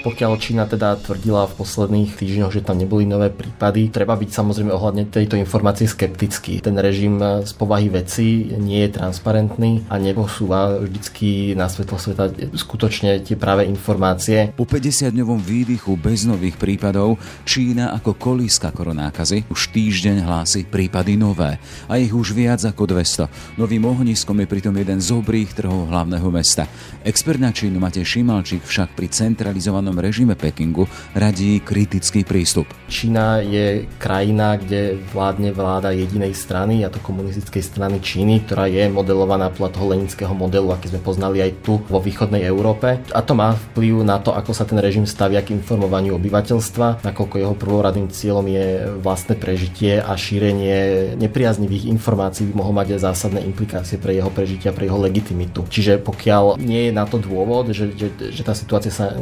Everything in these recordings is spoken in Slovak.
Pokiaľ Čína teda tvrdila v posledných týždňoch, že tam neboli nové prípady, treba byť samozrejme ohľadne tejto informácie skeptický. Ten režim z povahy veci nie je transparentný a neposúva vždycky na svetlo sveta skutočne tie práve informácie. Po 50-dňovom výdychu bez nových prípadov Čína ako kolíska koronákazy už týždeň hlási prípady nové a ich už viac ako 200. Novým ohniskom je pritom jeden z obrých trhov hlavného mesta. Expert na Čínu Matej Šimalčík však pri centralizovanom režime Pekingu radí kritický prístup. Čína je krajina, kde vládne vláda jedinej strany, a to komunistickej strany Číny, ktorá je modelovaná podľa toho lenického modelu, aký sme poznali aj tu vo východnej Európe. A to má vplyv na to, ako sa ten režim stavia k informovaniu obyvateľstva, nakoľko jeho prvoradným cieľom je vlastné prežitie a šírenie nepriaznivých informácií by mohol mať aj zásadné implikácie pre jeho prežitie a pre jeho legitimitu. Čiže pokiaľ nie je na to dôvod, že, že, že tá situácia sa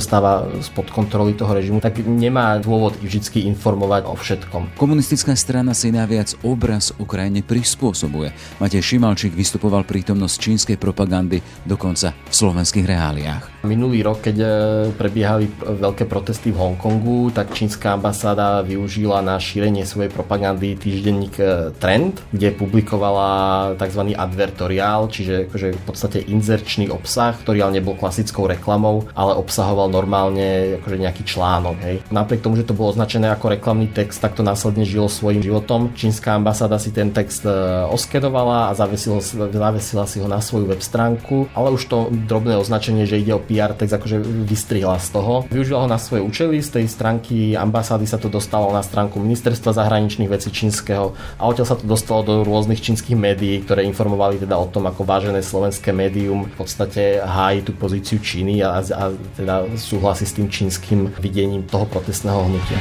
nedostáva spod kontroly toho režimu, tak nemá dôvod vždy informovať o všetkom. Komunistická strana si naviac obraz Ukrajine prispôsobuje. Matej Šimalčík vystupoval prítomnosť čínskej propagandy dokonca v slovenských reáliách. Minulý rok, keď e, prebiehali veľké protesty v Hongkongu, tak čínska ambasáda využila na šírenie svojej propagandy týždenník e, Trend, kde publikovala tzv. advertoriál, čiže akože v podstate inzerčný obsah, ktorý ale nebol klasickou reklamou, ale obsahoval normálne akože nejaký článok. Hej. Napriek tomu, že to bolo označené ako reklamný text, tak to následne žilo svojim životom. Čínska ambasáda si ten text e, oskedovala a zavesila, zavesila si ho na svoju web stránku, ale už to drobné označenie, že ide o PR text akože vystrihla z toho. Využila ho na svoje účely, z tej stránky ambasády sa to dostalo na stránku ministerstva zahraničných vecí čínskeho a odtiaľ sa to dostalo do rôznych čínskych médií, ktoré informovali teda o tom, ako vážené slovenské médium v podstate hájí tú pozíciu Číny a, a teda súhlasí s tým čínskym videním toho protestného hnutia.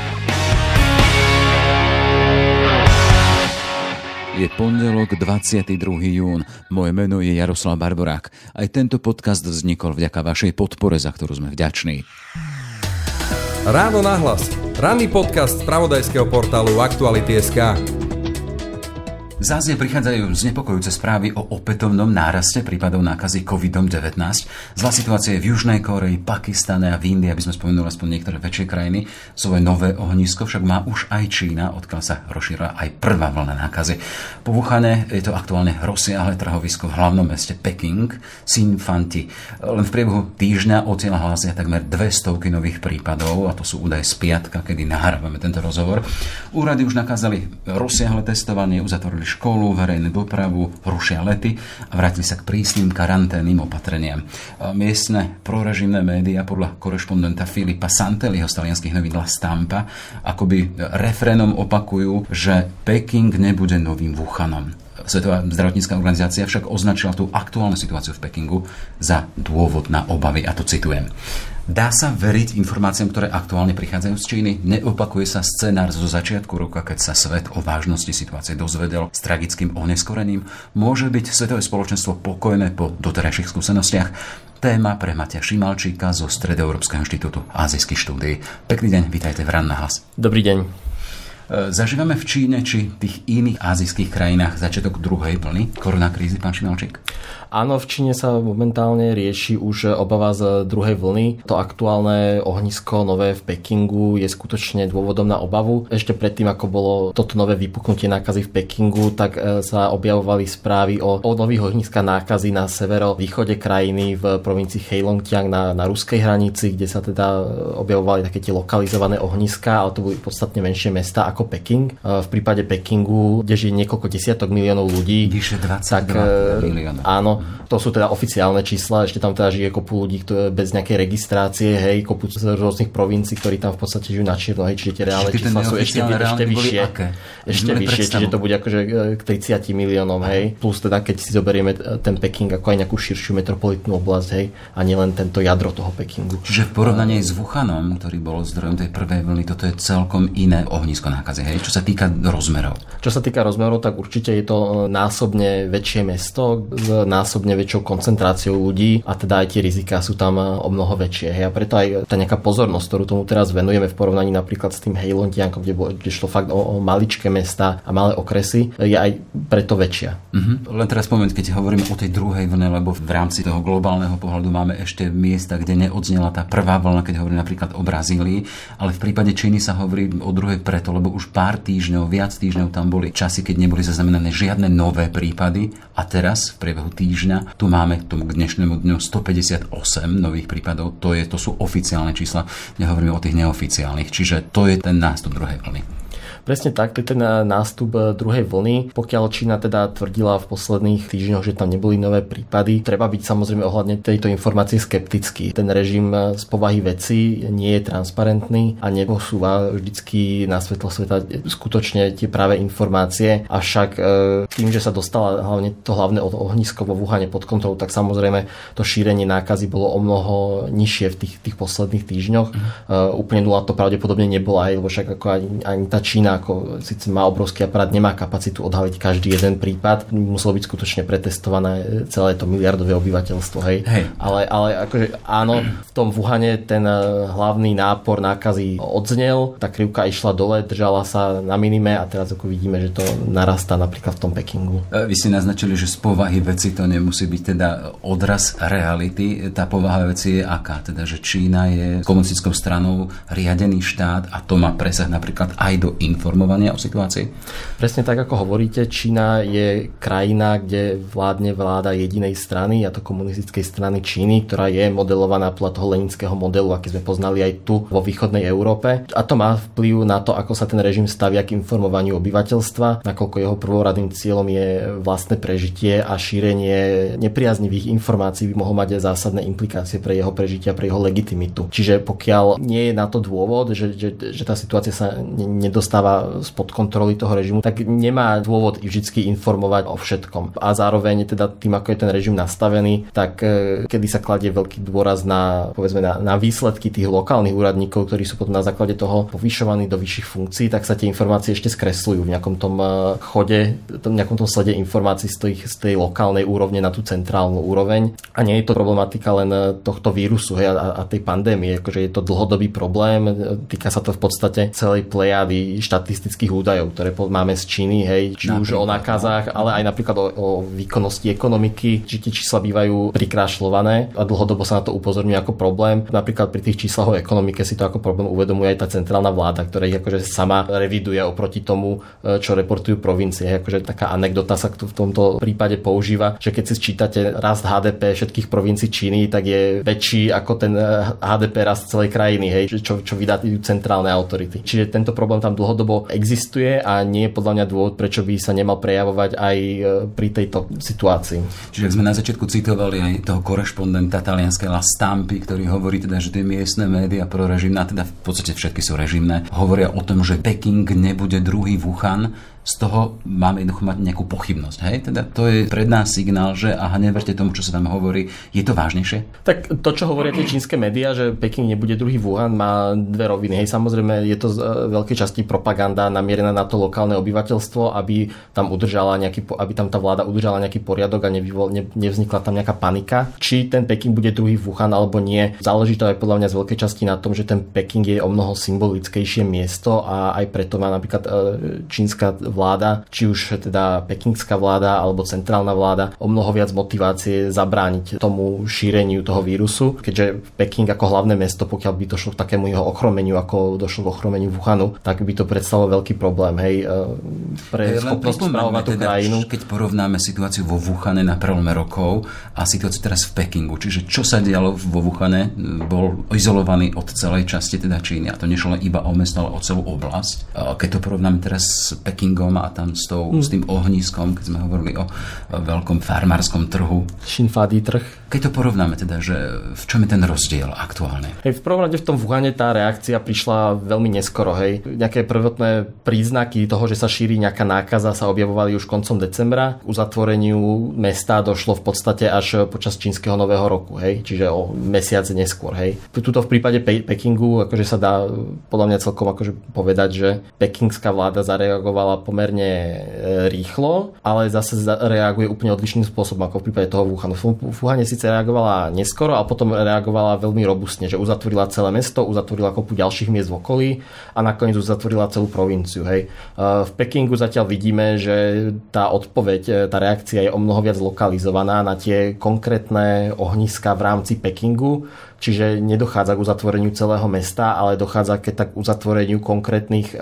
Je pondelok 22. jún. Moje meno je Jaroslav Barborák. Aj tento podcast vznikol vďaka vašej podpore, za ktorú sme vďační. Ráno nahlas. Ranný podcast z pravodajského portálu Aktuality.sk. Z Ázie prichádzajú znepokojúce správy o opätovnom náraste prípadov nákazy COVID-19. Zlá situácia je v Južnej Koreji, Pakistane a v Indii, aby sme spomenuli aspoň niektoré väčšie krajiny. Svoje nové ohnisko však má už aj Čína, odkiaľ sa rozšírila aj prvá vlna nákazy. Po Wuhane je to aktuálne rozsiahle trhovisko v hlavnom meste Peking, Sinfanti. Len v priebehu týždňa odtiaľ hlásia takmer 200 nových prípadov, a to sú údaje z piatka, kedy nahrávame tento rozhovor. Úrady už nakázali rozsiahle testovanie, uzatvorili školu, verejnú dopravu, rušia lety a vrátili sa k prísnym karanténnym opatreniam. Miestne prorežimné médiá podľa korešpondenta Filipa Santeliho z talianských novín La Stampa akoby refrénom opakujú, že Peking nebude novým Wuhanom. Svetová zdravotnícká organizácia však označila tú aktuálnu situáciu v Pekingu za dôvod na obavy, a to citujem. Dá sa veriť informáciám, ktoré aktuálne prichádzajú z Číny? Neopakuje sa scenár zo začiatku roka, keď sa svet o vážnosti situácie dozvedel s tragickým oneskorením? Môže byť svetové spoločenstvo pokojné po doterajších skúsenostiach? Téma pre Matia Šimalčíka zo Stredoeurópskeho inštitútu azijských štúdií. Pekný deň, vítajte v Ran na hlas. Dobrý deň. E, zažívame v Číne či tých iných azijských krajinách začiatok druhej vlny koronakrízy, pán Šimalčík? Áno, v Číne sa momentálne rieši už obava z druhej vlny. To aktuálne ohnisko nové v Pekingu je skutočne dôvodom na obavu. Ešte predtým, ako bolo toto nové vypuknutie nákazy v Pekingu, tak e, sa objavovali správy o, o nových ohniskách nákazy na severo-východe krajiny v provincii Heilongjiang na, na ruskej hranici, kde sa teda objavovali také tie lokalizované ohniska, ale to boli podstatne menšie mesta ako Peking. E, v prípade Pekingu, kde žije niekoľko desiatok miliónov ľudí, Vyše 20 tak, miliónov. Áno, to sú teda oficiálne čísla, ešte tam teda žije kopu ľudí ktoré bez nejakej registrácie, hej, kopu z rôznych provincií, ktorí tam v podstate žijú na čierno, hej, čiže tie reálne čiže čísla sú ešte, ešte vyššie. Ešte vyššie, čiže to bude akože e, k 30 miliónom, hej. Plus teda, keď si zoberieme e, ten Peking ako aj nejakú širšiu metropolitnú oblasť, hej, a nielen tento jadro toho Pekingu. Čiže v porovnaní s Wuhanom, ktorý bol zdrojom tej prvej vlny, toto je celkom iné ohnisko nákazy, hej, čo sa týka rozmerov. Čo sa týka rozmerov, tak určite je to e, násobne väčšie mesto s násobne väčšou koncentráciou ľudí a teda aj tie riziká sú tam o mnoho väčšie. A preto aj tá nejaká pozornosť, ktorú tomu teraz venujeme v porovnaní napríklad s tým Hejlontiankom, kde, kde šlo fakt o, o maličké mesta a malé okresy, je aj preto väčšia. Uh-huh. Len teraz spomenúť, keď hovoríme o tej druhej vlne, lebo v rámci toho globálneho pohľadu máme ešte miesta, kde neodznela tá prvá vlna, keď hovoríme napríklad o Brazílii, ale v prípade Číny sa hovorí o druhej preto, lebo už pár týždňov, viac týždňov tam boli časy, keď neboli zaznamenané žiadne nové prípady a teraz v priebehu týždňa tu máme k tomu dnešnému dňu 158 nových prípadov, to, je, to sú oficiálne čísla, nehovoríme o tých neoficiálnych, čiže to je ten nástup druhej vlny. Presne tak, to je ten eh, nástup eh, druhej vlny. Pokiaľ Čína teda tvrdila v posledných týždňoch, že tam neboli nové prípady, treba byť samozrejme ohľadne tejto informácie skeptický. Ten režim eh, z povahy veci nie je transparentný a neposúva vždycky na svetlo sveta skutočne tie práve informácie. Avšak tým, že sa dostala hlavne to hlavné ohnisko vo Wuhane pod kontrolu, tak samozrejme to šírenie nákazy bolo o mnoho nižšie v tých, tých posledných týždňoch. Uh, úplne nula to pravdepodobne nebola, aj, lebo však ako ani, ani tá Čína ako síce má obrovský aparát, nemá kapacitu odhaliť každý jeden prípad. Muselo byť skutočne pretestované celé to miliardové obyvateľstvo. Hej. hej. Ale, ale akože áno, v tom Wuhane ten eh, hlavný nápor nákazy odznel, tá krivka išla dole, držala sa na minime a teraz ako vidíme, že to narastá napríklad v tom Pekingu. Eh, vy ste naznačili, že z povahy veci to nemusí byť teda odraz reality. Tá povaha veci je aká? Teda, že Čína je komunistickou stranou riadený štát a to má presah napríklad aj do informácií informovania o situácii? Presne tak, ako hovoríte, Čína je krajina, kde vládne vláda jedinej strany, a to komunistickej strany Číny, ktorá je modelovaná podľa toho leninského modelu, aký sme poznali aj tu vo východnej Európe. A to má vplyv na to, ako sa ten režim stavia k informovaniu obyvateľstva, nakoľko jeho prvoradným cieľom je vlastné prežitie a šírenie nepriaznivých informácií by mohol mať aj zásadné implikácie pre jeho prežitie a pre jeho legitimitu. Čiže pokiaľ nie je na to dôvod, že, že, že tá situácia sa nedostáva spod kontroly toho režimu, tak nemá dôvod vždy informovať o všetkom. A zároveň teda tým, ako je ten režim nastavený, tak e, kedy sa kladie veľký dôraz na, povedzme, na, na výsledky tých lokálnych úradníkov, ktorí sú potom na základe toho povyšovaní do vyšších funkcií, tak sa tie informácie ešte skresľujú v nejakom tom e, chode, v nejakom tom slede informácií z, tých, z tej lokálnej úrovne na tú centrálnu úroveň. A nie je to problematika len e, tohto vírusu hej, a, a tej pandémie, akože je to dlhodobý problém, týka sa to v podstate celej plejady štát štatistických údajov, ktoré máme z Číny, hej, či napríklad, už o nákazách, no. ale aj napríklad o, o výkonnosti ekonomiky, či tie čísla bývajú prikrášľované a dlhodobo sa na to upozorňuje ako problém. Napríklad pri tých číslach o ekonomike si to ako problém uvedomuje aj tá centrálna vláda, ktorá ich akože sama reviduje oproti tomu, e, čo reportujú provincie. Akože taká anekdota sa v tomto prípade používa, že keď si sčítate rast HDP všetkých provincií Číny, tak je väčší ako ten HDP e, rast celej krajiny, hej, čo, čo vydajú centrálne autority. Čiže tento problém tam dlhodobo existuje a nie je podľa mňa dôvod, prečo by sa nemal prejavovať aj e, pri tejto situácii. Čiže sme na začiatku citovali aj toho korešpondenta talianskej La Stampi, ktorý hovorí teda, že tie miestne médiá prorežimné, teda v podstate všetky sú režimné, hovoria o tom, že Peking nebude druhý Wuhan, z toho máme jednoducho mať nejakú pochybnosť. Hej? Teda to je pred nás signál, že aha, neverte tomu, čo sa tam hovorí. Je to vážnejšie? Tak to, čo hovoria tie čínske médiá, že Peking nebude druhý Wuhan, má dve roviny. Hej, samozrejme, je to z e, veľkej časti propaganda namierená na to lokálne obyvateľstvo, aby tam udržala nejaký, aby tam tá vláda udržala nejaký poriadok a nevyvol, ne, nevznikla tam nejaká panika. Či ten Peking bude druhý Wuhan alebo nie, záleží to aj podľa mňa z veľkej časti na tom, že ten Peking je o mnoho symbolickejšie miesto a aj preto má napríklad e, čínska vláda, či už teda pekingská vláda alebo centrálna vláda, o mnoho viac motivácie zabrániť tomu šíreniu toho vírusu, keďže Peking ako hlavné mesto, pokiaľ by došlo k takému jeho ochromeniu, ako došlo k ochromeniu Wuhanu, tak by to predstavovalo veľký problém, hej, e, pre hey, schopnosť spravovať tú teda, krajinu. Keď porovnáme situáciu vo Wuhane na prelome rokov a situáciu teraz v Pekingu, čiže čo sa dialo vo Wuhane, bol izolovaný od celej časti teda Číny a to nešlo iba o mesto, ale o celú oblasť. Keď to porovnáme teraz s Pekingom, trhom a tam s, tou, mm. s tým ohniskom, keď sme hovorili o, o veľkom farmárskom trhu. Šinfádý trh. Keď to porovnáme teda, že v čom je ten rozdiel aktuálne? Hej, v prvom rade v tom Wuhane tá reakcia prišla veľmi neskoro. Hej. Nejaké prvotné príznaky toho, že sa šíri nejaká nákaza sa objavovali už koncom decembra. K uzatvoreniu mesta došlo v podstate až počas čínskeho nového roku. Hej. Čiže o mesiac neskôr. Hej. Tuto v prípade Pe- Pekingu akože sa dá podľa mňa celkom akože povedať, že pekingská vláda zareagovala pomerne rýchlo, ale zase reaguje úplne odlišným spôsobom ako v prípade toho Wuhanu. V Wuhane síce reagovala neskoro, ale potom reagovala veľmi robustne, že uzatvorila celé mesto, uzatvorila kopu ďalších miest v okolí a nakoniec uzatvorila celú provinciu. Hej. V Pekingu zatiaľ vidíme, že tá odpoveď, tá reakcia je o mnoho viac lokalizovaná na tie konkrétne ohniska v rámci Pekingu, čiže nedochádza k uzatvoreniu celého mesta, ale dochádza ke tak uzatvoreniu konkrétnych e,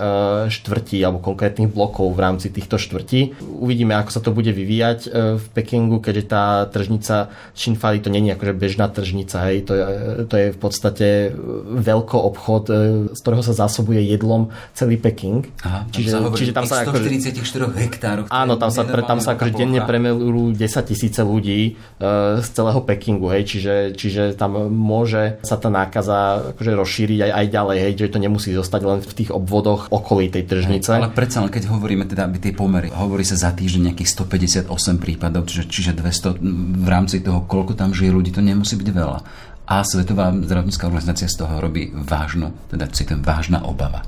štvrtí alebo konkrétnych blokov v rámci týchto štvrtí. Uvidíme, ako sa to bude vyvíjať e, v Pekingu, keďže tá tržnica Shinfali to není akože bežná tržnica, hej, to je, to je v podstate veľký obchod, e, z ktorého sa zásobuje jedlom celý Peking. Aha, čiže, tam čiže tam sa 144 akože, hektároch. Áno, tam sa, pre, tam sa akože denne premelujú 10 tisíce ľudí z celého Pekingu, hej, čiže, čiže tam môže môže sa tá nákaza akože rozšíriť aj, aj ďalej, hej, že to nemusí zostať len v tých obvodoch okolí tej tržnice. Ale predsa keď hovoríme teda aby tie pomery, hovorí sa za týždeň nejakých 158 prípadov, čiže, čiže 200 v rámci toho, koľko tam žije ľudí, to nemusí byť veľa. A Svetová zdravotnícká organizácia z toho robí vážnu, teda citujem, vážna obava.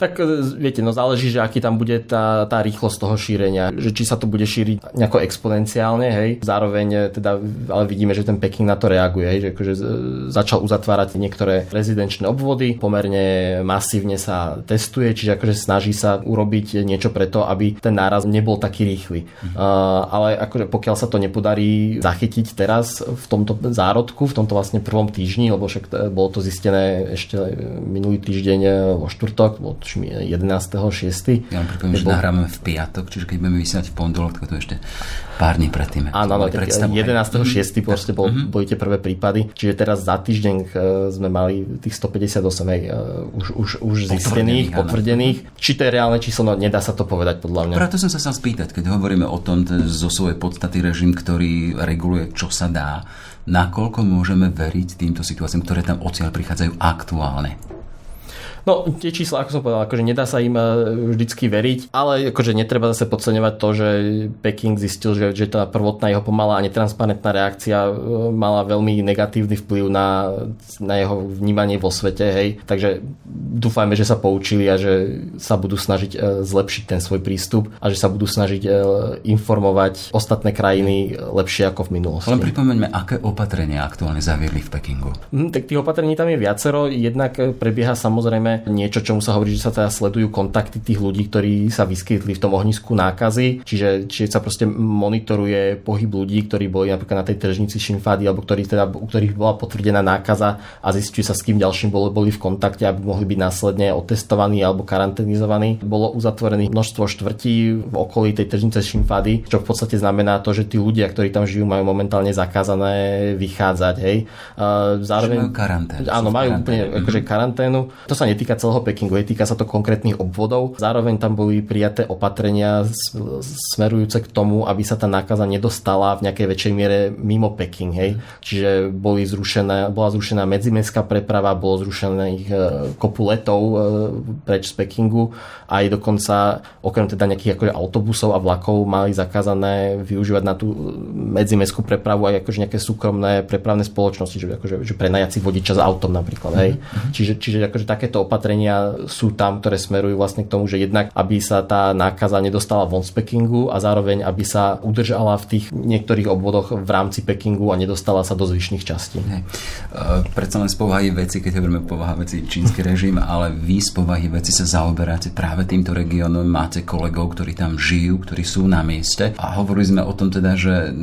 Tak e, viete, no záleží, že aký tam bude tá, tá rýchlosť toho šírenia. Že či sa to bude šíriť nejako exponenciálne, hej. Zároveň e, teda, ale vidíme, že ten Peking na to reaguje, hej. Že akože začal uzatvárať niektoré rezidenčné obvody, pomerne masívne sa testuje, čiže akože snaží sa urobiť niečo preto, aby ten náraz nebol taký rýchly. Mhm. Uh, ale akože pokiaľ sa to nepodarí zachytiť teraz v tomto zárodku, v tomto vlastne prvom týždni, lebo však e, bolo to zistené ešte minulý týždeň vo štvrtok, tuším 11.6. Ja pripomínam, že nahrávame v piatok, čiže keď budeme vysielať v pondelok, tak to ešte pár dní predtým. Áno, áno, 11.6. Mm-hmm. proste bol, mm-hmm. boli tie prvé prípady, čiže teraz za týždeň uh, sme mali tých 158 aj, uh, už, už, už zistených, potvrdených. Či to je reálne číslo, no nedá sa to povedať podľa mňa. Preto som sa chcel spýtať, keď hovoríme o tom zo svojej podstaty režim, ktorý reguluje, čo sa dá, nakoľko môžeme veriť týmto situáciám, ktoré tam odtiaľ prichádzajú aktuálne? No, tie čísla, ako som povedal, akože nedá sa im e, vždycky veriť, ale akože netreba zase podceňovať to, že Peking zistil, že, že tá prvotná jeho pomalá a netransparentná reakcia e, mala veľmi negatívny vplyv na, na jeho vnímanie vo svete, hej. Takže dúfajme, že sa poučili a že sa budú snažiť e, zlepšiť ten svoj prístup a že sa budú snažiť informovať ostatné krajiny lepšie ako v minulosti. Len pripomeňme, aké opatrenia aktuálne zaviedli v Pekingu. Hm, tak tých opatrení tam je viacero. Jednak prebieha samozrejme samozrejme niečo, čomu sa hovorí, že sa teda sledujú kontakty tých ľudí, ktorí sa vyskytli v tom ohnisku nákazy, čiže, čiže sa proste monitoruje pohyb ľudí, ktorí boli napríklad na tej tržnici Shinfady, alebo ktorí teda, u ktorých bola potvrdená nákaza a zistuje sa, s kým ďalším boli, boli v kontakte, aby mohli byť následne otestovaní alebo karanténizovaní. Bolo uzatvorených množstvo štvrtí v okolí tej tržnice Shinfady, čo v podstate znamená to, že tí ľudia, ktorí tam žijú, majú momentálne zakázané vychádzať. Hej. Zároveň, majú karanténu. Áno, majú úplne akože karanténu. To sa netýka celého Pekingu, týka sa to konkrétnych obvodov. Zároveň tam boli prijaté opatrenia smerujúce k tomu, aby sa tá nákaza nedostala v nejakej väčšej miere mimo Peking. Hej. Čiže boli zrušené, bola zrušená medzimestská preprava, bolo zrušené ich e, kopu letov e, preč z Pekingu aj dokonca okrem teda nejakých akože autobusov a vlakov mali zakázané využívať na tú medzimestskú prepravu aj akože nejaké súkromné prepravné spoločnosti, že, akože, že prenajať si vodiča s autom napríklad. Hej. Mm-hmm. Čiže, čiže akože takéto opatrenia sú tam, ktoré smerujú vlastne k tomu, že jednak, aby sa tá nákaza nedostala von z Pekingu a zároveň, aby sa udržala v tých niektorých obvodoch v rámci Pekingu a nedostala sa do zvyšných častí. Hej. Uh, predsa len z povahy veci, keď hovoríme povaha veci čínsky režim, ale vy z povahy veci sa zaoberáte práve týmto regiónom, máte kolegov, ktorí tam žijú, ktorí sú na mieste a hovorili sme o tom teda, že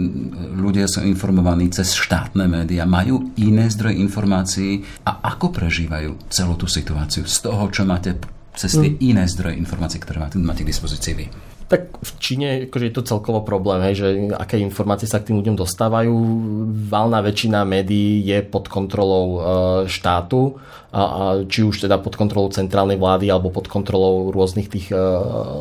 ľudia sú informovaní cez štátne médiá, majú iné zdroje informácií a ako prežívajú celú tú situáciu informáciu z toho, čo máte cez tie mm. iné zdroje informácií, ktoré máte, máte k dispozícii vy? Tak v Číne akože je to celkovo problém, hej, že aké informácie sa k tým ľuďom dostávajú. Valná väčšina médií je pod kontrolou e, štátu a, a či už teda pod kontrolou centrálnej vlády alebo pod kontrolou rôznych tých uh,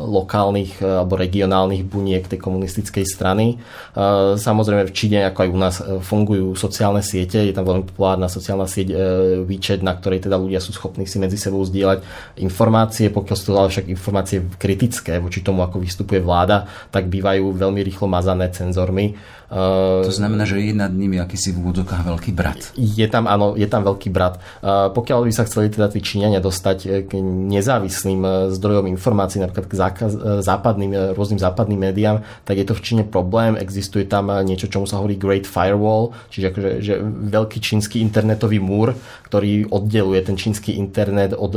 lokálnych uh, alebo regionálnych buniek tej komunistickej strany. Uh, samozrejme v Číne, ako aj u nás, fungujú sociálne siete, je tam veľmi populárna sociálna sieť uh, WeChat, na ktorej teda ľudia sú schopní si medzi sebou zdieľať informácie, pokiaľ sú to ale však informácie kritické voči tomu, ako vystupuje vláda, tak bývajú veľmi rýchlo mazané cenzormi Uh, to znamená, že je nad nimi akýsi v veľký brat. Je tam, áno, je tam veľký brat. Uh, pokiaľ by sa chceli teda tí Číňania dostať eh, k nezávislým zdrojom informácií, napríklad k zákaz, západným, rôznym západným médiám, tak je to v Číne problém. Existuje tam niečo, čomu sa hovorí Great Firewall, čiže akože, že veľký čínsky internetový múr, ktorý oddeluje ten čínsky internet od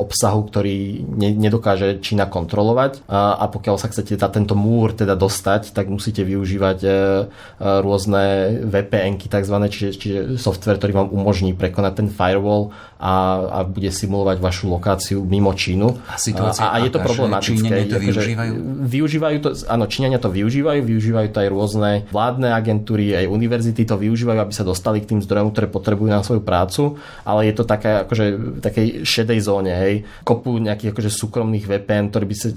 obsahu, ktorý ne, nedokáže Čína kontrolovať. A, a pokiaľ sa chcete za tento múr teda dostať, tak musíte využívať rôzne VPN-ky tzv., čiže, čiže software, ktorý vám umožní prekonať ten firewall a, a bude simulovať vašu lokáciu mimo Čínu. A, situácia a, a je to problematické. Číňania to akože využívajú? Využívajú to, áno, Číňania to využívajú, využívajú to aj rôzne vládne agentúry, aj univerzity to využívajú, aby sa dostali k tým zdrojom, ktoré potrebujú na svoju prácu, ale je to také, akože, v takej šedej zóne, hej. Kopu nejakých akože súkromných VPN, ktoré, by sa,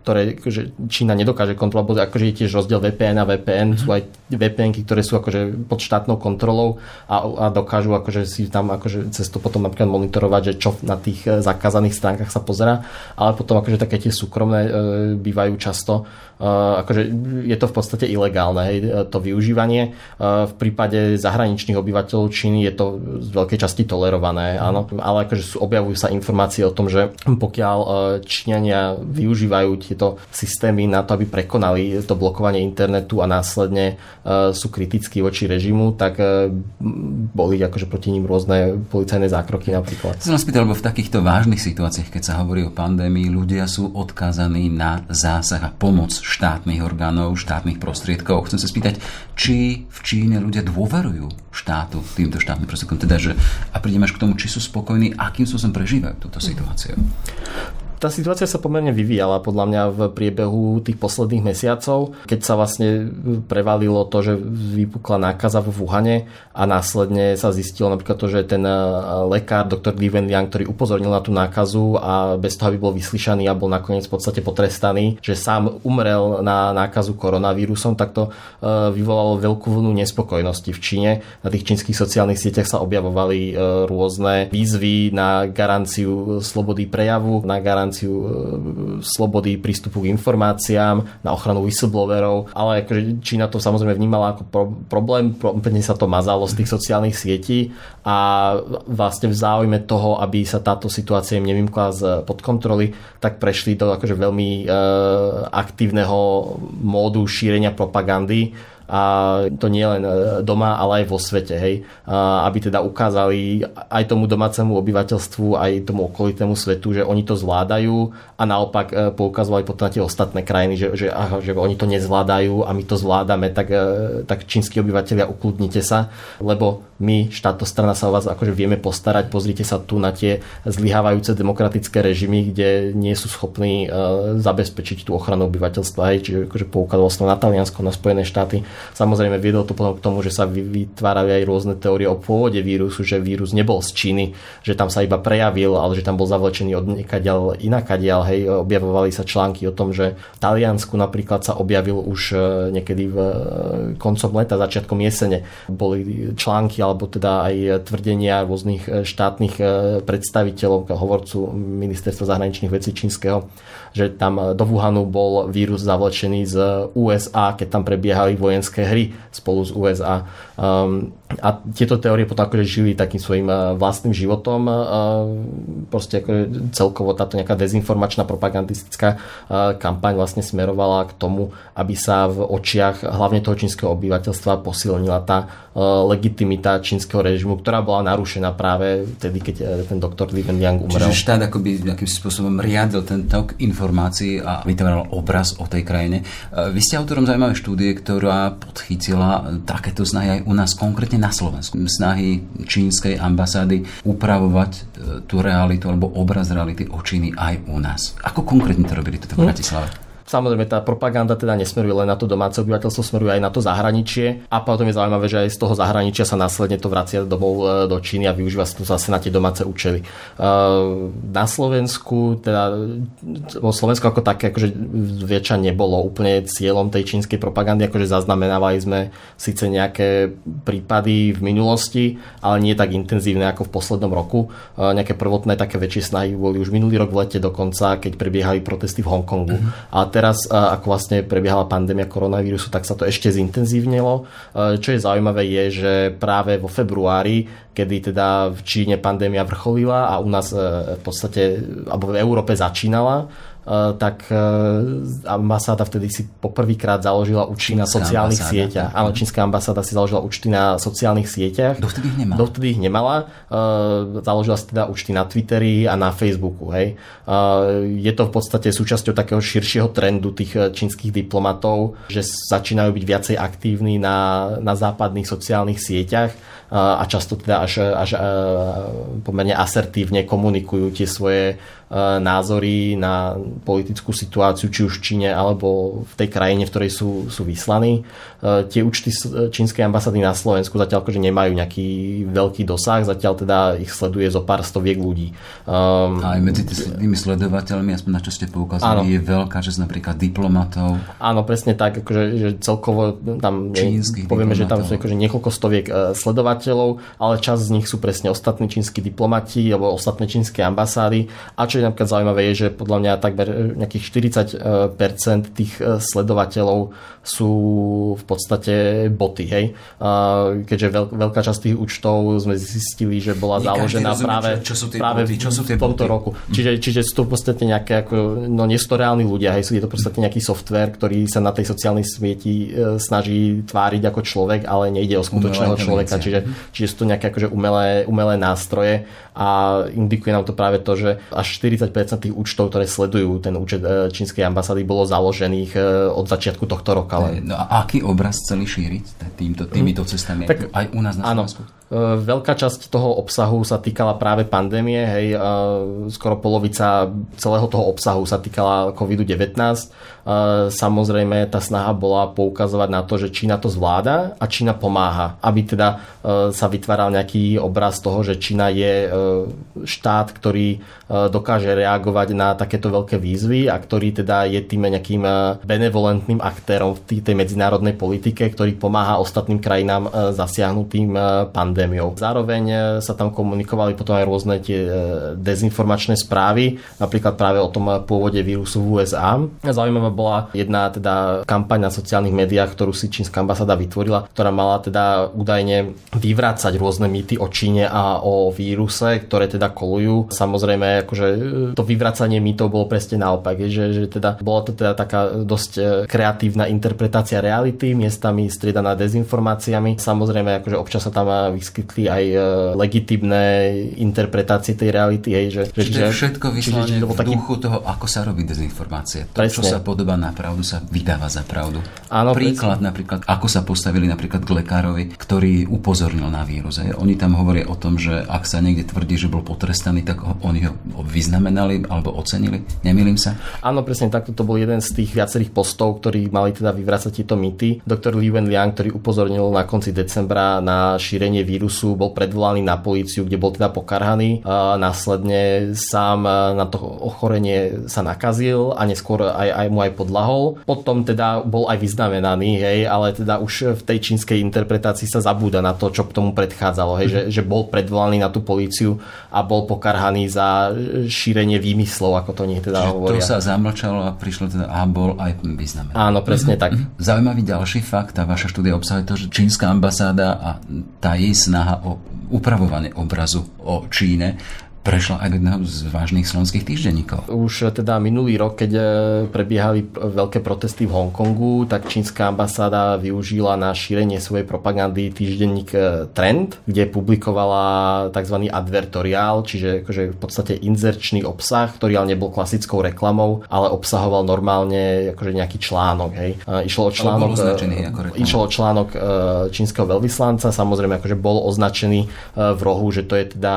ktoré akože Čína nedokáže kontrolovať, akože je tiež rozdiel VPN a VPN, sú aj vpn ktoré sú akože pod štátnou kontrolou a, a dokážu akože si tam akože cez to potom napríklad monitorovať, že čo na tých e, zakázaných stránkach sa pozera, ale potom akože také tie súkromné e, bývajú často akože je to v podstate ilegálne, hej, to využívanie. V prípade zahraničných obyvateľov Číny je to z veľkej časti tolerované, áno, ale akože sú, objavujú sa informácie o tom, že pokiaľ Číňania využívajú tieto systémy na to, aby prekonali to blokovanie internetu a následne sú kritickí voči režimu, tak boli akože proti ním rôzne policajné zákroky napríklad. Chcem spýtať, lebo v takýchto vážnych situáciách, keď sa hovorí o pandémii, ľudia sú odkázaní na zásah a pomoc štátnych orgánov, štátnych prostriedkov. Chcem sa spýtať, či v Číne ľudia dôverujú štátu, týmto štátnym prostriedkom, teda, že a prídem až k tomu, či sú spokojní, akým spôsobom prežívajú túto situáciu tá situácia sa pomerne vyvíjala podľa mňa v priebehu tých posledných mesiacov, keď sa vlastne prevalilo to, že vypukla nákaza v Wuhane a následne sa zistilo napríklad to, že ten e, lekár, doktor Li Wenliang, ktorý upozornil na tú nákazu a bez toho, aby bol vyslyšaný a bol nakoniec v podstate potrestaný, že sám umrel na nákazu koronavírusom, tak to e, vyvolalo veľkú vlnu nespokojnosti v Číne. Na tých čínskych sociálnych sieťach sa objavovali e, rôzne výzvy na garanciu slobody prejavu, na garanciu garanciu e, slobody prístupu k informáciám, na ochranu whistleblowerov, ale akože Čína to samozrejme vnímala ako pro, problém, úplne sa to mazalo z tých sociálnych sietí a vlastne v záujme toho, aby sa táto situácia im nevymkla z pod kontroly, tak prešli do akože veľmi e, aktívneho módu šírenia propagandy, a to nie len e, doma, ale aj vo svete, hej, a aby teda ukázali aj tomu domácemu obyvateľstvu, aj tomu okolitému svetu, že oni to zvládajú a naopak e, poukazovali potom na tie ostatné krajiny, že, že, aha, že oni to nezvládajú a my to zvládame, tak, e, tak čínsky obyvateľia ukludnite sa, lebo my, štátna strana sa o vás akože vieme postarať, pozrite sa tu na tie zlyhávajúce demokratické režimy, kde nie sú schopní uh, zabezpečiť tú ochranu obyvateľstva, hej, čiže akože poukázalo sa na Taliansko, na Spojené štáty Samozrejme viedlo to potom k tomu, že sa vytvárali aj rôzne teórie o pôvode vírusu, že vírus nebol z Číny, že tam sa iba prejavil, ale že tam bol zavlečený od niekaďal inakaďal. Hej, objavovali sa články o tom, že v Taliansku napríklad sa objavil už e, niekedy v e, koncom leta, začiatkom jesene. Boli články alebo teda aj tvrdenia rôznych e, štátnych predstaviteľov, hovorcu ministerstva zahraničných vecí čínskeho, že tam do Wuhanu bol vírus zavlečený z USA, keď tam prebiehali vojenské hry spolu s USA. Um, a tieto teórie potom akože žili takým svojim uh, vlastným životom. Uh, proste akože celkovo táto nejaká dezinformačná propagandistická uh, kampaň vlastne smerovala k tomu, aby sa v očiach hlavne toho čínskeho obyvateľstva posilnila tá legitimita čínskeho režimu, ktorá bola narušená práve vtedy, keď ten doktor Li Wenliang umrel. Čiže štát akoby nejakým spôsobom riadil ten tok informácií a vytváral obraz o tej krajine. Vy ste autorom zaujímavej štúdie, ktorá podchytila takéto snahy aj u nás, konkrétne na Slovensku. Snahy čínskej ambasády upravovať e, tú realitu alebo obraz reality o Číny aj u nás. Ako konkrétne to robili toto v hm. Bratislave? Samozrejme, tá propaganda teda nesmeruje len na to domáce obyvateľstvo, smeruje aj na to zahraničie. A potom je zaujímavé, že aj z toho zahraničia sa následne to vracia domov e, do Číny a využíva sa to zase na tie domáce účely. E, na Slovensku, teda vo Slovensku ako také, akože väčša nebolo úplne cieľom tej čínskej propagandy, akože zaznamenávali sme síce nejaké prípady v minulosti, ale nie tak intenzívne ako v poslednom roku. E, nejaké prvotné také väčšie snahy boli už minulý rok v lete dokonca, keď prebiehali protesty v Hongkongu. Mm-hmm. A teraz, ako vlastne prebiehala pandémia koronavírusu, tak sa to ešte zintenzívnilo. Čo je zaujímavé je, že práve vo februári, kedy teda v Číne pandémia vrcholila a u nás v podstate, alebo v Európe začínala, tak eh, ambasáda vtedy si poprvýkrát založila účty na sociálnych ambasáda. sieťach. Áno, čínska ambasáda si založila účty na sociálnych sieťach. Dovtedy ich nemala. Dovtedy ich nemala. Eh, založila si teda účty na Twitteri a na Facebooku. Hej. Je to v podstate súčasťou takého širšieho trendu tých čínskych diplomatov, že začínajú byť viacej aktívni na, na západných sociálnych sieťach a často teda až, až pomerne asertívne komunikujú tie svoje názory na politickú situáciu, či už v Číne alebo v tej krajine, v ktorej sú, sú vyslaní. E, tie účty čínskej ambasády na Slovensku zatiaľ akože nemajú nejaký veľký dosah, zatiaľ teda ich sleduje zo pár stoviek ľudí. Um, aj medzi tými sledovateľmi, aspoň na čo ste poukázali, áno. je veľká časť napríklad diplomatov. Áno, presne tak, akože, že celkovo tam je, povieme, diplomatov. že tam sú akože niekoľko stoviek e, sledovateľov, ale časť z nich sú presne ostatní čínsky diplomati alebo ostatné čínske ambasády. A čo čo je napríklad zaujímavé, je, že podľa mňa takmer nejakých 40% tých e, sledovateľov sú v podstate boty, hej. Keďže veľká časť tých účtov sme zistili, že bola založená rozumie, práve, čo, čo sú tie práve boty, čo sú tie v tomto boty? roku. Čiže, čiže sú to v podstate nejaké, ako, no nie sú to reálni ľudia, hej, sú to v podstate nejaký software, ktorý sa na tej sociálnej sieti e, snaží tváriť ako človek, ale nejde o skutočného človeka, čiže, čiže sú to nejaké akože umelé, umelé nástroje a indikuje nám to práve to, že až 40% tých účtov, ktoré sledujú ten účet e, čínskej ambasády, bolo založených e, od začiatku tohto roka. No a aký obraz chceli šíriť týmto, týmito cestami? Tak, aj u nás na Slovensku? E, veľká časť toho obsahu sa týkala práve pandémie, hej, skoro polovica celého toho obsahu sa týkala COVID-19. Samozrejme, tá snaha bola poukazovať na to, že Čína to zvláda a Čína pomáha, aby teda sa vytváral nejaký obraz toho, že Čína je štát, ktorý dokáže dokáže reagovať na takéto veľké výzvy a ktorý teda je tým nejakým eh, benevolentným aktérom v tej medzinárodnej politike, ktorý pomáha ostatným krajinám eh, zasiahnutým eh, pandémiou. Zároveň sa tam komunikovali potom aj rôzne tie dezinformačné správy, napríklad práve o tom pôvode vírusu v USA. Zaujímavá bola jedna teda kampaň na sociálnych médiách, ktorú si čínska ambasáda vytvorila, ktorá mala teda údajne vyvrácať rôzne mýty o Číne a o víruse, ktoré teda kolujú. Samozrejme, akože to vyvracanie mýtov bolo presne naopak, že, že teda bola to teda taká dosť e, kreatívna interpretácia reality, miestami striedaná dezinformáciami. Samozrejme, akože občas sa tam vyskytli aj e, legitimné interpretácie tej reality. Hej, že, čiže, čiže všetko vyslane čiže, v taký... duchu toho, ako sa robí dezinformácie. To, presne. čo sa podobá na pravdu, sa vydáva za pravdu. Áno, Príklad presne. napríklad, ako sa postavili napríklad k lekárovi, ktorý upozornil na vírus. Hej. Oni tam hovoria o tom, že ak sa niekde tvrdí, že bol potrestaný, tak oni ho vyznajú zaznamenali alebo ocenili? Nemýlim sa? Áno, presne takto to bol jeden z tých viacerých postov, ktorí mali teda vyvracať tieto mýty. Doktor Li Wenliang, ktorý upozornil na konci decembra na šírenie vírusu, bol predvolaný na políciu, kde bol teda pokarhaný. A následne sám na to ochorenie sa nakazil a neskôr aj, aj mu aj podlahol. Potom teda bol aj vyznamenaný, hej, ale teda už v tej čínskej interpretácii sa zabúda na to, čo k tomu predchádzalo, hej, že, že bol predvolaný na tú políciu a bol pokarhaný za šírenie výmyslov, ako to nie teda Čiže hovoria. to sa zamlčalo a prišlo teda a bol aj význam. Áno, presne mm-hmm. tak. Mhm. Zaujímavý ďalší fakt, a vaša štúdia obsahuje to, že čínska ambasáda a tá jej snaha o upravovanie obrazu o Číne prešla aj jedného z vážnych slovenských týždenníkov. Už teda minulý rok, keď e, prebiehali veľké protesty v Hongkongu, tak čínska ambasáda využila na šírenie svojej propagandy týždenník e, Trend, kde publikovala tzv. advertoriál, čiže akože v podstate inzerčný obsah, ktorý ale nebol klasickou reklamou, ale obsahoval normálne akože nejaký článok. Hej. Išlo o článok, e, išlo o článok čínskeho veľvyslanca, samozrejme akože bol označený v rohu, že to je teda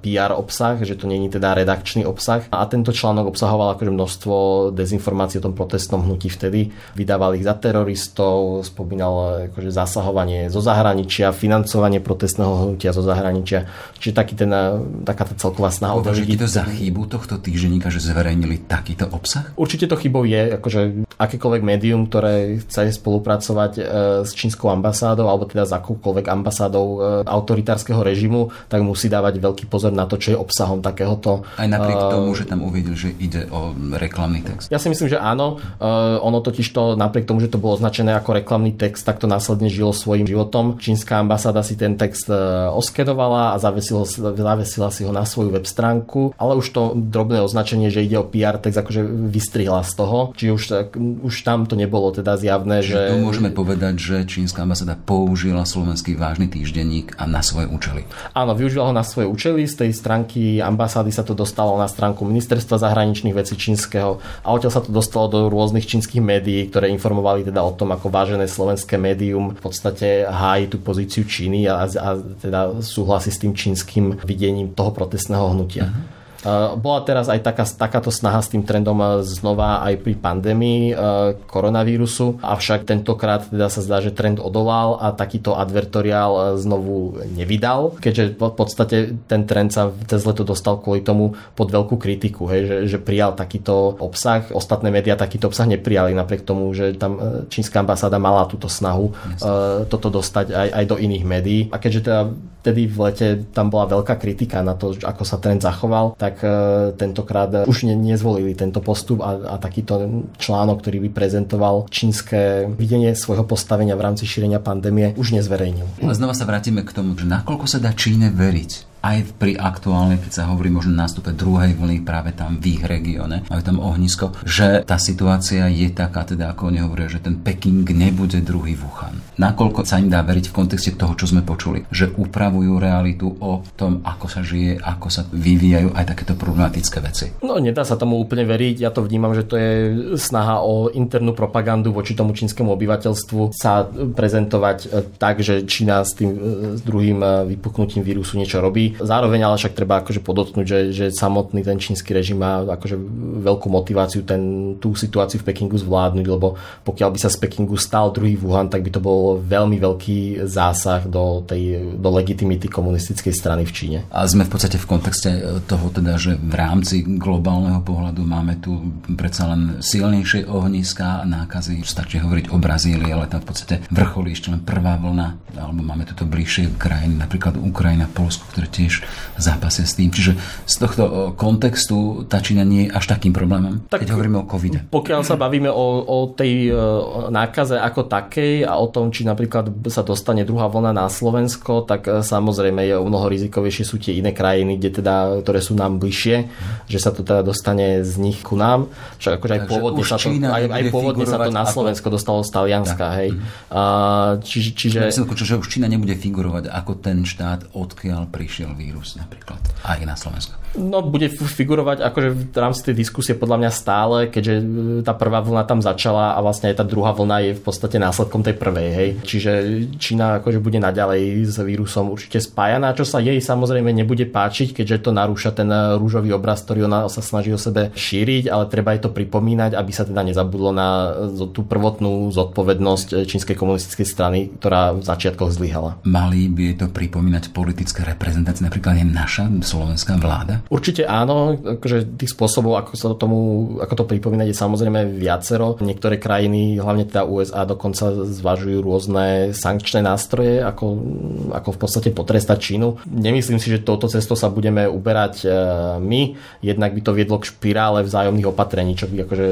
PR obsah obsah, že to není teda redakčný obsah. A tento článok obsahoval akože množstvo dezinformácií o tom protestnom hnutí vtedy. Vydával ich za teroristov, spomínal akože zasahovanie zo zahraničia, financovanie protestného hnutia zo zahraničia. Čiže taký ten, taká tá celková snaha. Považujete to za chybu tohto týždenníka, že zverejnili takýto obsah? Určite to chybou je, akože akékoľvek médium, ktoré chce spolupracovať e, s čínskou ambasádou alebo teda s akúkoľvek ambasádou e, autoritárskeho režimu, tak musí dávať veľký pozor na to, čo je obsah obsahom takéhoto. Aj napriek uh, tomu, že tam uvidel, že ide o reklamný text. Ja si myslím, že áno. Uh, ono totiž to napriek tomu, že to bolo označené ako reklamný text, tak to následne žilo svojim životom. Čínska ambasáda si ten text uh, oskedovala a zavesila, zavesila si ho na svoju web stránku, ale už to drobné označenie, že ide o PR text, akože vystrihla z toho. Čiže už, už tam to nebolo teda zjavné, že... Tu môžeme povedať, že čínska ambasáda použila slovenský vážny týždenník a na svoje účely. Áno, využila ho na svoje účely. Z tej stránky ambasády sa to dostalo na stránku ministerstva zahraničných vecí čínskeho a odtiaľ sa to dostalo do rôznych čínskych médií, ktoré informovali teda o tom, ako vážené slovenské médium v podstate hájí tú pozíciu Číny a, a teda súhlasí s tým čínskym videním toho protestného hnutia. Uh-huh. Bola teraz aj taká, takáto snaha s tým trendom znova aj pri pandémii koronavírusu, avšak tentokrát teda sa zdá, že trend odolal a takýto advertoriál znovu nevydal, keďže v podstate ten trend sa cez leto dostal kvôli tomu pod veľkú kritiku, hej, že, že prijal takýto obsah. Ostatné médiá takýto obsah neprijali napriek tomu, že tam čínska ambasáda mala túto snahu yes. toto dostať aj, aj do iných médií. A keďže teda vtedy v lete tam bola veľká kritika na to, ako sa trend zachoval, tak e, tentokrát už ne, nezvolili tento postup a, a takýto článok, ktorý by prezentoval čínske videnie svojho postavenia v rámci šírenia pandémie, už nezverejnil. Znova sa vrátime k tomu, že nakoľko sa dá Číne veriť aj pri aktuálne, keď sa hovorí možno nástupe druhej vlny práve tam v ich regióne, majú tam ohnisko, že tá situácia je taká, teda ako oni hovoria, že ten Peking nebude druhý Wuhan. Nakoľko sa im dá veriť v kontexte toho, čo sme počuli, že upravujú realitu o tom, ako sa žije, ako sa vyvíjajú aj takéto problematické veci. No nedá sa tomu úplne veriť, ja to vnímam, že to je snaha o internú propagandu voči tomu čínskemu obyvateľstvu sa prezentovať e, tak, že Čína s tým e, s druhým e, vypuknutím vírusu niečo robí Zároveň ale však treba akože podotknúť, že, že samotný ten čínsky režim má akože veľkú motiváciu ten, tú situáciu v Pekingu zvládnuť, lebo pokiaľ by sa z Pekingu stal druhý Wuhan, tak by to bol veľmi veľký zásah do, tej, do legitimity komunistickej strany v Číne. A sme v podstate v kontexte toho teda, že v rámci globálneho pohľadu máme tu predsa len silnejšie ohniska a nákazy. Stačí hovoriť o Brazílii, ale tam v podstate vrcholí ešte len prvá vlna, alebo máme tu bližšie krajiny, napríklad Ukrajina, Polsko, ktoré tiež zápasia s tým. Čiže z tohto kontextu tá Čína nie je až takým problémom, tak, keď hovoríme o covide. Pokiaľ sa bavíme o, o tej nákaze ako takej a o tom, či napríklad sa dostane druhá vlna na Slovensko, tak e, samozrejme je o mnoho rizikovejšie sú tie iné krajiny, kde teda, ktoré sú nám bližšie, že sa to teda dostane z nich ku nám. Však akože aj pôvodne, sa to, aj, aj pôvodne sa to na Slovensko ako... dostalo z Talianska. Tak. Hej. A, čiže, čiže... Myslím, že už Čína nebude figurovať ako ten štát, odkiaľ prišiel vírus napríklad aj na Slovensku? No bude figurovať akože v rámci tej diskusie podľa mňa stále, keďže e, tá prvá vlna tam začala a vlastne aj tá druhá vlna je v podstate následkom tej prvej. Hej. Čiže Čína akože bude naďalej s vírusom určite spájaná, čo sa jej samozrejme nebude páčiť, keďže to narúša ten e, rúžový obraz, ktorý ona sa snaží o sebe šíriť, ale treba aj to pripomínať, aby sa teda nezabudlo na e, tú prvotnú zodpovednosť čínskej komunistickej strany, ktorá v začiatkoch zlyhala. Mali by to pripomínať politické reprezentácie, napríklad aj naša slovenská vláda? Určite áno, akože tých spôsobov, ako sa tomu, ako to pripomínať je samozrejme viacero. Niektoré krajiny, hlavne teda USA, dokonca zvažujú rôzne sankčné nástroje, ako, ako v podstate potrestať Čínu. Nemyslím si, že touto cestou sa budeme uberať e, my, jednak by to viedlo k špirále vzájomných opatrení, čo by akože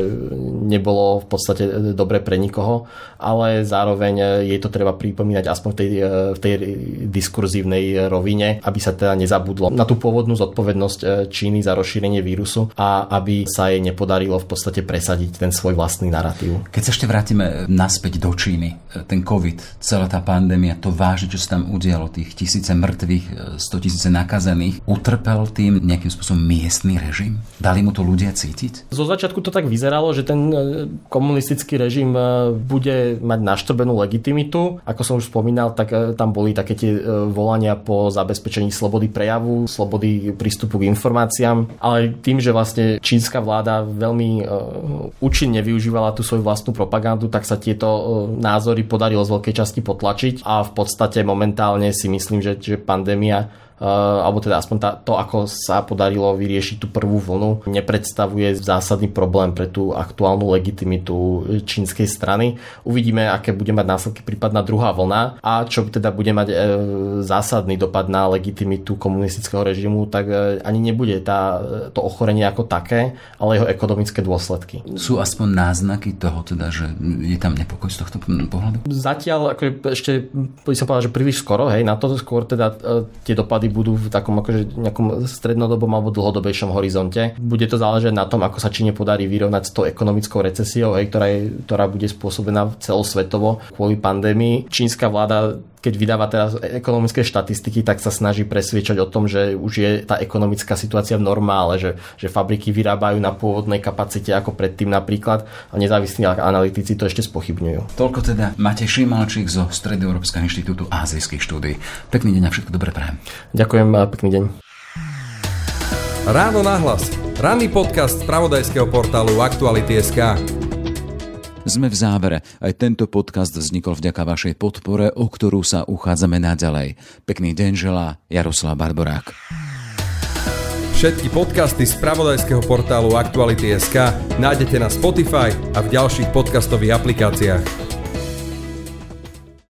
nebolo v podstate dobre pre nikoho, ale zároveň jej to treba pripomínať aspoň v tej, e, v tej diskurzívnej rovine, aby sa teda nezabudlo na tú pôvodnú zodpovednosť zodpovednosť e, Číny za rozšírenie vírusu a aby sa jej nepodarilo v podstate presadiť ten svoj vlastný narratív. Keď sa ešte vrátime naspäť do Číny, e, ten COVID, celá tá pandémia, to vážne, čo sa tam udialo, tých tisíce mŕtvych, 100 e, tisíce nakazených, utrpel tým nejakým spôsobom miestny režim? Dali mu to ľudia cítiť? Zo začiatku to tak vyzeralo, že ten komunistický režim bude mať naštrbenú legitimitu. Ako som už spomínal, tak tam boli také tie volania po zabezpečení slobody prejavu, slobody prístupu k informáciám, ale tým, že vlastne čínska vláda veľmi uh, účinne využívala tú svoju vlastnú propagandu, tak sa tieto uh, názory podarilo z veľkej časti potlačiť a v podstate momentálne si myslím, že, že pandémia alebo teda aspoň tá, to, ako sa podarilo vyriešiť tú prvú vlnu, nepredstavuje zásadný problém pre tú aktuálnu legitimitu čínskej strany. Uvidíme, aké bude mať následky prípadná druhá vlna a čo teda bude mať e, zásadný dopad na legitimitu komunistického režimu, tak e, ani nebude tá, to ochorenie ako také, ale jeho ekonomické dôsledky. Sú aspoň náznaky toho, teda, že je tam nepokoj z tohto pohľadu? Zatiaľ ako ešte by som povedal, že príliš skoro, hej, na to skôr teda e, tie dopady budú v takom akože nejakom strednodobom alebo dlhodobejšom horizonte. Bude to záležať na tom, ako sa Číne podarí vyrovnať s tou ekonomickou recesiou, hej, ktorá, je, ktorá bude spôsobená celosvetovo kvôli pandémii. Čínska vláda keď vydáva teraz ekonomické štatistiky, tak sa snaží presviečať o tom, že už je tá ekonomická situácia v normále, že, že fabriky vyrábajú na pôvodnej kapacite ako predtým napríklad a nezávislí analytici to ešte spochybňujú. Toľko teda Matej Šimalčík zo Stredoeurópskeho inštitútu azijských štúdí. Pekný deň a všetko dobré prajem. Ďakujem a pekný deň. Ráno nahlas. Ranný podcast z pravodajského portálu Aktuality.sk. Sme v závere. Aj tento podcast vznikol vďaka vašej podpore, o ktorú sa uchádzame naďalej. Pekný deň želá Jaroslav Barborák. Všetky podcasty z pravodajského portálu Aktuality.sk nájdete na Spotify a v ďalších podcastových aplikáciách.